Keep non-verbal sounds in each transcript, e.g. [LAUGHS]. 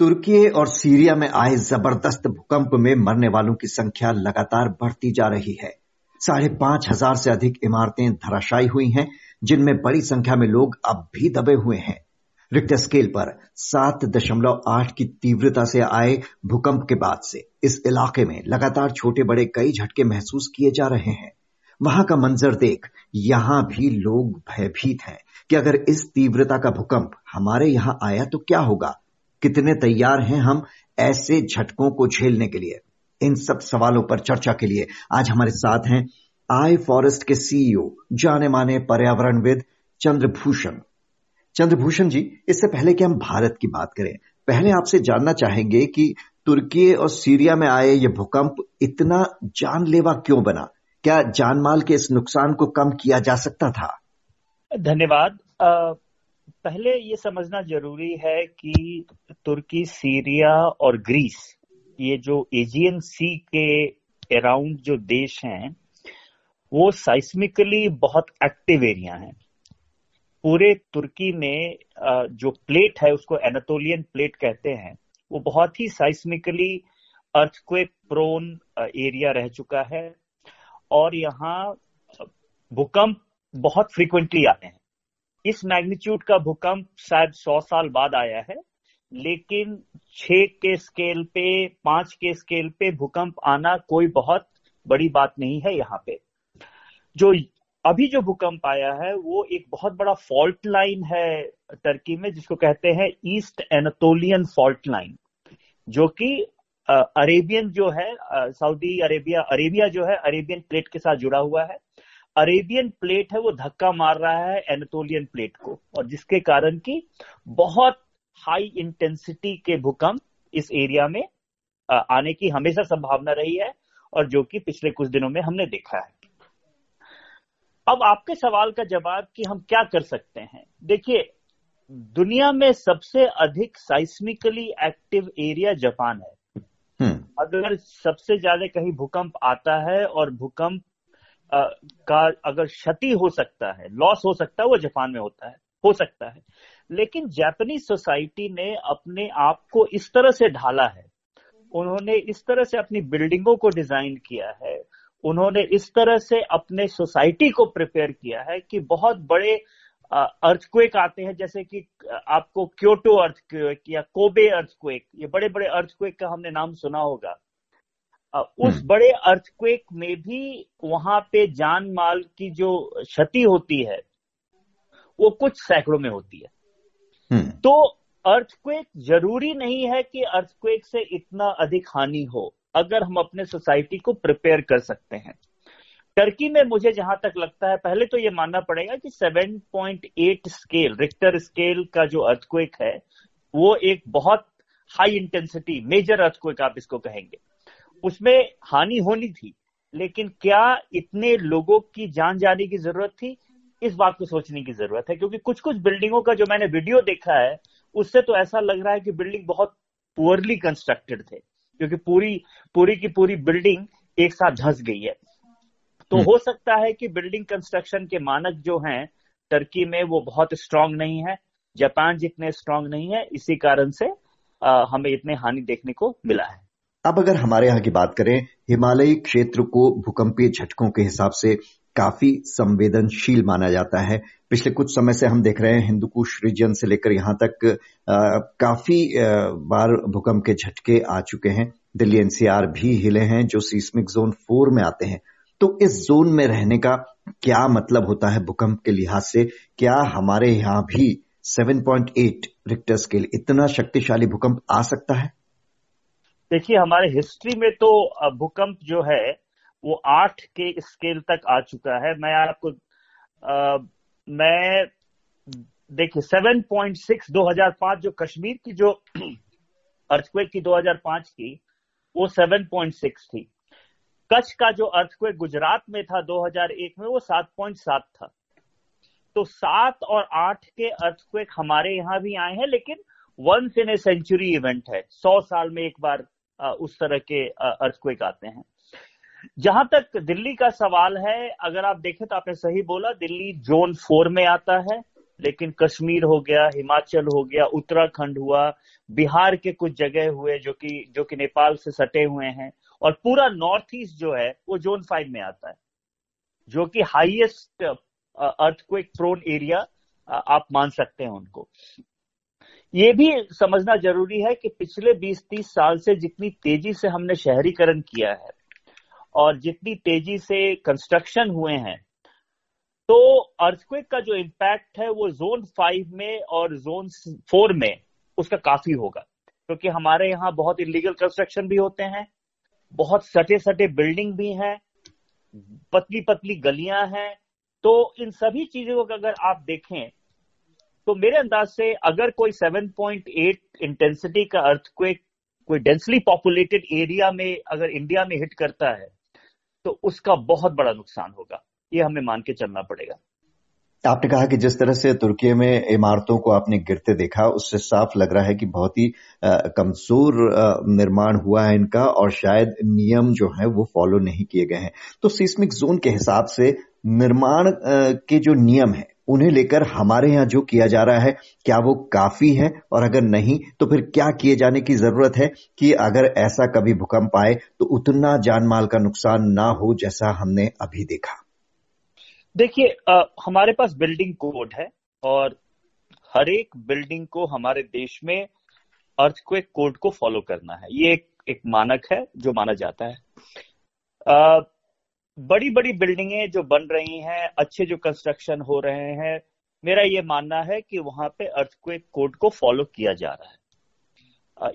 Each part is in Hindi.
तुर्की और सीरिया में आए ज़बरदस्त भूकंप में मरने वालों की संख्या लगातार बढ़ती जा रही है। साढ़े पाँच हज़ार से अधिक इमारतें धराशायी हुई हैं, जिनमें बड़ी संख्या में लोग अब भी दबे हुए हैं। रिक्टर स्केल पर सात दशमलव आठ की तीव्रता से आए भूकंप के बाद से इस इलाके में लगातार छोटे बड़े कई झटके महसूस किए जा रहे हैं। वहाँ का मंजर देख यहाँ भी लोग भयभीत हैं कि अगर इस तीव्रता का भूकंप हमारे यहाँ आया तो क्या होगा? कितने तैयार हैं हम ऐसे झटकों को झेलने के लिए, इन सब सवालों पर चर्चा के लिए। आज हमारे साथ हैं आई फॉरेस्ट के सीईओ जाने माने पर्यावरणविद चंद्रभूषण। चंद्रभूषण जी, इससे पहले कि हम भारत की बात करें, पहले आपसे जानना चाहेंगे कि तुर्की और सीरिया में आए ये भूकंप इतना जानलेवा क्यों बना? क्या जानमाल के इस नुकसान को कम किया जा सकता था? धन्यवाद। पहले ये समझना ज़रूरी है कि तुर्की, सीरिया और ग्रीस, ये जो एजियन सी के अराउंड जो देश हैं, वो साइस्मिकली बहुत एक्टिव एरिया हैं। पूरे तुर्की में जो प्लेट है, उसको एनाटोलियन प्लेट कहते हैं, वो बहुत ही साइस्मिकली अर्थक्वेक प्रोन एरिया रह चुका है। और यहाँ भूकंप बहुत फ्रीक्वेंटली आते हैं। इस मैग्नीट्यूड का भूकंप शायद सौ साल बाद आया है, लेकिन छ के स्केल पे, पाँच के स्केल पे भूकंप आना कोई बहुत बड़ी बात नहीं है यहाँ पे। जो अभी जो भूकंप आया है, वो एक बहुत बड़ा फॉल्ट लाइन है टर्की में, जिसको कहते हैं ईस्ट एनाटोलियन फॉल्ट लाइन, जो कि अरेबियन जो है सऊदी अरेबिया अरेबिया जो है, अरेबियन प्लेट के साथ जुड़ा हुआ है। अरेबियन प्लेट है वो धक्का मार रहा है एनाटोलियन प्लेट को। और जिसके कारण की बहुत हाई इंटेंसिटी के भूकंप इस एरिया में आने की हमेशा संभावना रही है और जो कि पिछले कुछ दिनों में हमने देखा है। अब आपके सवाल का जवाब कि हम क्या कर सकते हैं? देखिए दुनिया में सबसे अधिक साइस्मिकली एक्टिव एरिया जापान है। हम्म। अगर सबसे ज़्यादा कहीं भूकंप आता है और भूकंप का अगर क्षति हो सकता है लॉस हो सकता है, वो जापान में होता है, हो सकता है। लेकिन जापानीज सोसाइटी ने अपने आप को इस तरह से ढाला है। उन्होंने इस तरह से अपनी बिल्डिंगों को डिज़ाइन किया है। उन्होंने इस तरह से अपने सोसाइटी को प्रिपेयर किया है कि बहुत बड़े अर्थक्वेक आते हैं, जैसे कि आपको क्योटो अर्थक्वेक या कोबे अर्थक्वेक ये बड़े बड़े अर्थक्वेक का हमने नाम सुना होगा। उस हम्म। बड़े अर्थक्वेक में भी वहाँ पे जान माल की जो क्षति होती है वो कुछ सैकड़ों में होती है हम्म। तो अर्थक्वेक ज़रूरी नहीं है कि अर्थक्वेक से इतना अधिक हानि हो अगर हम अपने सोसाइटी को प्रिपेयर कर सकते हैं टर्की में मुझे जहाँ तक लगता है पहले तो ये मानना पड़ेगा कि 7.8 स्केल रिक्टर स्केल का जो अर्थक्वेक है वो एक बहुत हाई इंटेंसिटी मेजर अर्थक्वेक आप इसको कहेंगे उसमें हानि होनी थी लेकिन क्या इतने लोगों की जान जाने की ज़रूरत थी? इस बात को सोचने की ज़रूरत है क्योंकि कुछ कुछ बिल्डिंगों का जो मैंने वीडियो देखा है उससे तो ऐसा लग रहा है कि बिल्डिंग बहुत पुअरली कंस्ट्रक्टेड थे क्योंकि पूरी पूरी की पूरी बिल्डिंग एक साथ धंस गई है। तो हम्म। हो सकता है कि बिल्डिंग कंस्ट्रक्शन के मानक जो हैं टर्की में वो बहुत स्ट्रांग नहीं है जापान जितने स्ट्रांग नहीं है इसी कारण से आ, हमें इतने हानि देखने को मिला है। अब अगर हमारे यहाँ की बात करें हिमालयी क्षेत्र को भूकंपीय झटकों के हिसाब से काफ़ी संवेदनशील माना जाता है। पिछले कुछ समय से हम देख रहे हैं हिंदुकुश रीजन से लेकर यहाँ तक आ, काफ़ी आ, बार भूकंप के झटके आ चुके हैं। दिल्ली एनसीआर भी हिले हैं जो सीस्मिक जोन फोर में आते हैं। तो इस जोन में रहने का क्या मतलब होता है भूकंप के लिहाज से? क्या हमारे यहाँ भी 7.8 रिक्टर स्केल इतना शक्तिशाली भूकंप आ सकता है? देखिए हमारे हिस्ट्री में तो भूकंप जो है वो आठ के स्केल तक आ चुका है। मैं आपको आ, मैं देखिए 7.6 2005 जो कश्मीर की जो अर्थक्वेक की 2005 की वो 7.6 थी। कच्छ का जो अर्थक्वेक गुजरात में था 2001 में वो 7.7 था। तो सात और आठ के अर्थक्वेक हमारे यहाँ भी आए हैं लेकिन once in a century event है। सौ साल में एक बार उस तरह के अर्थक्वेक आते हैं। जहाँ तक दिल्ली का सवाल है, अगर आप देखें तो आपने सही बोला, दिल्ली जोन फोर में आता है, लेकिन कश्मीर हो गया, हिमाचल हो गया, उत्तराखंड हुआ, बिहार के कुछ जगह हुए जो कि जो कि नेपाल से सटे हुए हैं, और पूरा नॉर्थ ईस्ट जो है, वो जोन फाइव में आता है, जो कि हाईएस्ट अर्थक्वेक प्रोन एरिया आप मान सकते हैं उनको। ये भी समझना ज़रूरी है कि पिछले 20-30 साल से जितनी तेज़ी से हमने शहरीकरण किया है और जितनी तेज़ी से कंस्ट्रक्शन हुए हैं तो अर्थक्वेक का जो इम्पैक्ट है वो जोन फाइव में और जोन फोर में उसका काफ़ी होगा, क्योंकि तो हमारे यहाँ बहुत इलीगल कंस्ट्रक्शन भी होते हैं, बहुत सटे सटे बिल्डिंग भी हैं पतली पतली गलियाँ हैं तो इन सभी चीज़ों को अगर आप देखें तो मेरे अंदाज से अगर कोई 7.8 इंटेंसिटी का अर्थक्वेक कोई डेंसली पॉपुलेटेड एरिया में अगर इंडिया में हिट करता है तो उसका बहुत बड़ा नुकसान होगा। ये हमें मान के चलना पड़ेगा। आपने कहा कि जिस तरह से तुर्की में इमारतों को आपने गिरते देखा, उससे साफ़ लग रहा है कि बहुत ही कमज़ोर निर्माण हुआ है इनका और शायद नियम जो है वो फॉलो नहीं किए गए हैं। तो सीस्मिक जोन के हिसाब से निर्माण के जो नियम है उन्हें लेकर हमारे यहाँ जो किया जा रहा है क्या वो काफ़ी है? और अगर नहीं तो फिर क्या किए जाने की ज़रूरत है कि अगर ऐसा कभी भूकंप आए तो उतना जान माल का नुकसान ना हो जैसा हमने अभी देखा। देखिए हमारे पास बिल्डिंग कोड है और हर एक बिल्डिंग को हमारे देश में अर्थक्वेक कोड को फॉलो करना है। ये एक, एक मानक है जो माना जाता है। बड़ी बड़ी बिल्डिंगें जो बन रही हैं, अच्छे जो कंस्ट्रक्शन हो रहे हैं, मेरा ये मानना है कि वहाँ पे अर्थक्वेक कोड को फॉलो किया जा रहा है।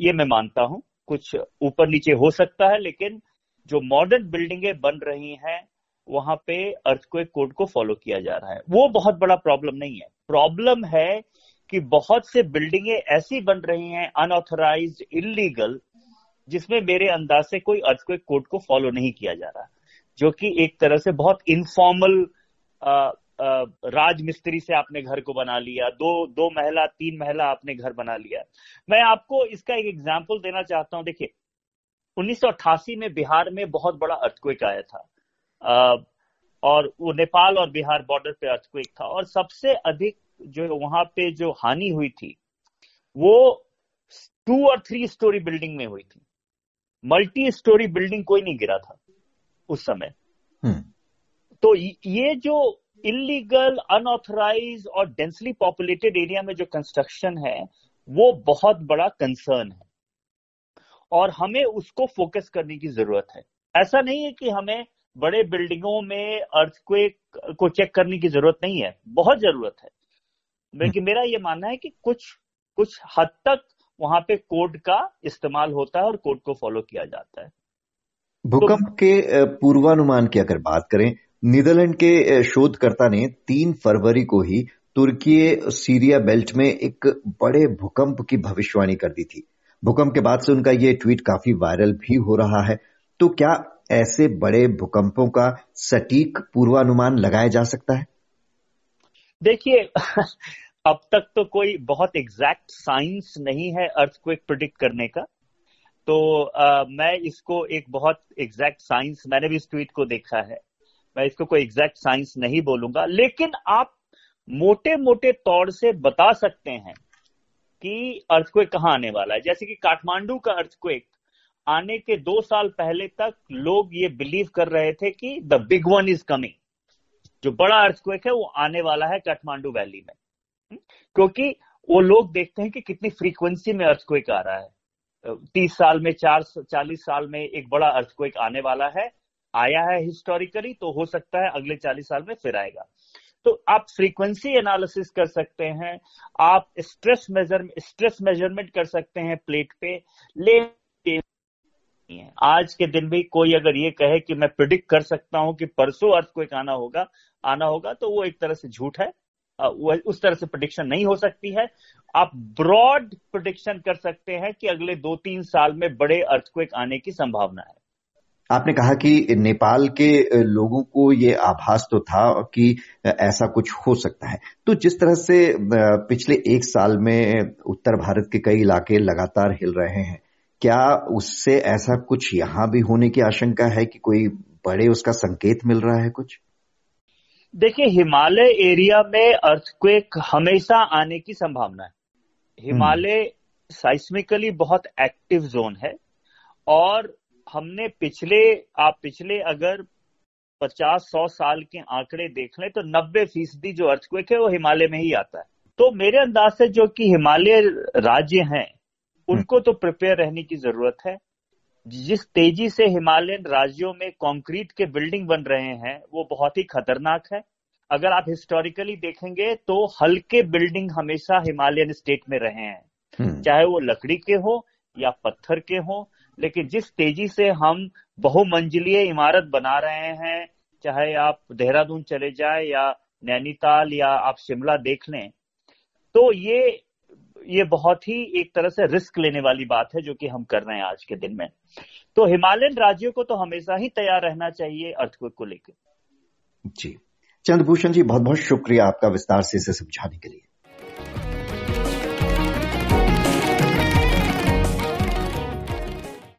ये मैं मानता हूँ, कुछ ऊपर नीचे हो सकता है, लेकिन जो मॉडर्न बिल्डिंगें बन रही हैं, वहाँ पे अर्थक्वेक कोड को फॉलो किया जा रहा है। वो बहुत बड़ा प्रॉब्लम नहीं है। प्रॉब्लम है कि बहुत से बिल्डिंगें ऐसी बन रही हैं अनऑथराइज इलीगल जिसमें मेरे अंदाज से कोई अर्थक्वेक कोड को फॉलो नहीं किया जा रहा। जो कि एक तरह से बहुत इनफॉर्मल राज मिस्त्री से आपने घर को बना लिया दो दो महिला तीन महिला आपने घर बना लिया। मैं आपको इसका एक एग्ज़ाम्पल देना चाहता हूँ। देखिए 1988 में बिहार में बहुत बड़ा अर्थक्वेक आया था। आ, और वो नेपाल और बिहार बॉर्डर पे अर्थक्वेक था। और सबसे अधिक जो वहाँ पे जो हानि हुई थी वो टू और थ्री स्टोरी बिल्डिंग में हुई थी। मल्टी स्टोरी बिल्डिंग कोई नहीं गिरा था। उस समय। हम्म। तो ये जो इलीगल अनऑथराइज और डेंसली पॉपुलेटेड एरिया में जो कंस्ट्रक्शन है वो बहुत बड़ा कंसर्न है। और हमें उसको फोकस करने की ज़रूरत है। ऐसा नहीं है कि हमें बड़े बिल्डिंगों में अर्थक्वेक को चेक करने की ज़रूरत नहीं है। बहुत ज़रूरत है। लेकिन हम्म। मेरा ये मानना है कि कुछ कुछ हद तक वहाँ पे कोड का इस्तेमाल होता है और कोड को फॉलो किया जाता है। भूकंप तो, के पूर्वानुमान की अगर बात करें नीदरलैंड के शोधकर्ता ने तीन फरवरी को ही तुर्की सीरिया बेल्ट में एक बड़े भूकंप की भविष्यवाणी कर दी थी। भूकंप के बाद से उनका ये ट्वीट काफ़ी वायरल भी हो रहा है। तो क्या ऐसे बड़े भूकंपों का सटीक पूर्वानुमान लगाया जा सकता है? देखिए [LAUGHS] अब तक तो कोई बहुत एग्जैक्ट साइंस नहीं है अर्थक्वेक प्रिडिक्ट करने का। तो आ, मैं इसको एक बहुत एग्जैक्ट साइंस मैंने भी इस ट्वीट को देखा है। मैं इसको कोई एग्जैक्ट साइंस नहीं बोलूँगा लेकिन आप मोटे मोटे तौर से बता सकते हैं कि अर्थक्वेक कहाँ आने वाला है। जैसे कि काठमांडू का अर्थक्वेक आने के दो साल पहले तक लोग ये बिलीव कर रहे थे कि the big one is coming जो बड़ा अर्थक्वेक है वो आने वाला है काठमांडू वैली में? क्योंकि वो लोग देखते हैं कि कितनी फ्रीक्वेंसी में अर्थक्वेक आ रहा है। तीस साल में, चार चालीस साल में एक बड़ा अर्थक्वेक आने वाला है। आया है हिस्टोरिकली तो हो सकता है अगले चालीस साल में फिर आएगा। तो आप फ्रीक्वेंसी एनालिसिस कर सकते हैं, आप स्ट्रेस मेजर स्ट्रेस मेज़रमेंट कर सकते हैं प्लेट पे ले आज के दिन भी कोई अगर ये कहे कि मैं प्रिडिक्ट कर सकता हूँ कि परसों अर्थ को एक आना होगा आना होगा तो वो एक तरह से झूठ है। उस तरह से प्रोडिक्शन नहीं हो सकती है। आप ब्रॉड प्रोडिक्शन कर सकते हैं कि अगले दो तीन साल में बड़े अर्थक्वेक आने की संभावना है। आपने कहा कि नेपाल के लोगों को ये आभास तो था कि ऐसा कुछ हो सकता है। तो जिस तरह से पिछले एक साल में उत्तर भारत के कई इलाके लगातार हिल रहे हैं, क्या उससे ऐसा कुछ यहाँ भी होने की आशंका है कि कोई बड़े उसका संकेत मिल रहा है कुछ? देखिए हिमालय एरिया में अर्थक्वेक हमेशा आने की संभावना है। हिमालय साइस्मिकली बहुत एक्टिव जोन है और हमने पिछले आप पिछले अगर 50-100 साल के आंकड़े देख लें तो 90 फ़ीसदी जो अर्थक्वेक है वो हिमालय में ही आता है। तो मेरे अंदाज से जो कि हिमालय राज्य हैं उनको तो प्रिपेयर रहने की ज़रूरत है। जिस तेज़ी से हिमालयन राज्यों में कंक्रीट के बिल्डिंग बन रहे हैं वो बहुत ही खतरनाक है अगर आप हिस्टोरिकली देखेंगे तो हल्के बिल्डिंग हमेशा हिमालयन स्टेट में रहे हैं हम्म। चाहे वो लकड़ी के हो या पत्थर के हो लेकिन जिस तेज़ी से हम बहुमंजिलीय इमारत बना रहे हैं चाहे आप देहरादून चले जाए या नैनीताल या आप शिमला देख लें तो ये ये बहुत ही एक तरह से रिस्क लेने वाली बात है जो कि हम कर रहे हैं आज के दिन में। तो हिमालयन राज्यों को तो हमेशा ही तैयार रहना चाहिए अर्थक्वेक को लेकर। जी। चंद्रभूषण जी बहुत बहुत शुक्रिया आपका विस्तार से इसे समझाने के लिए।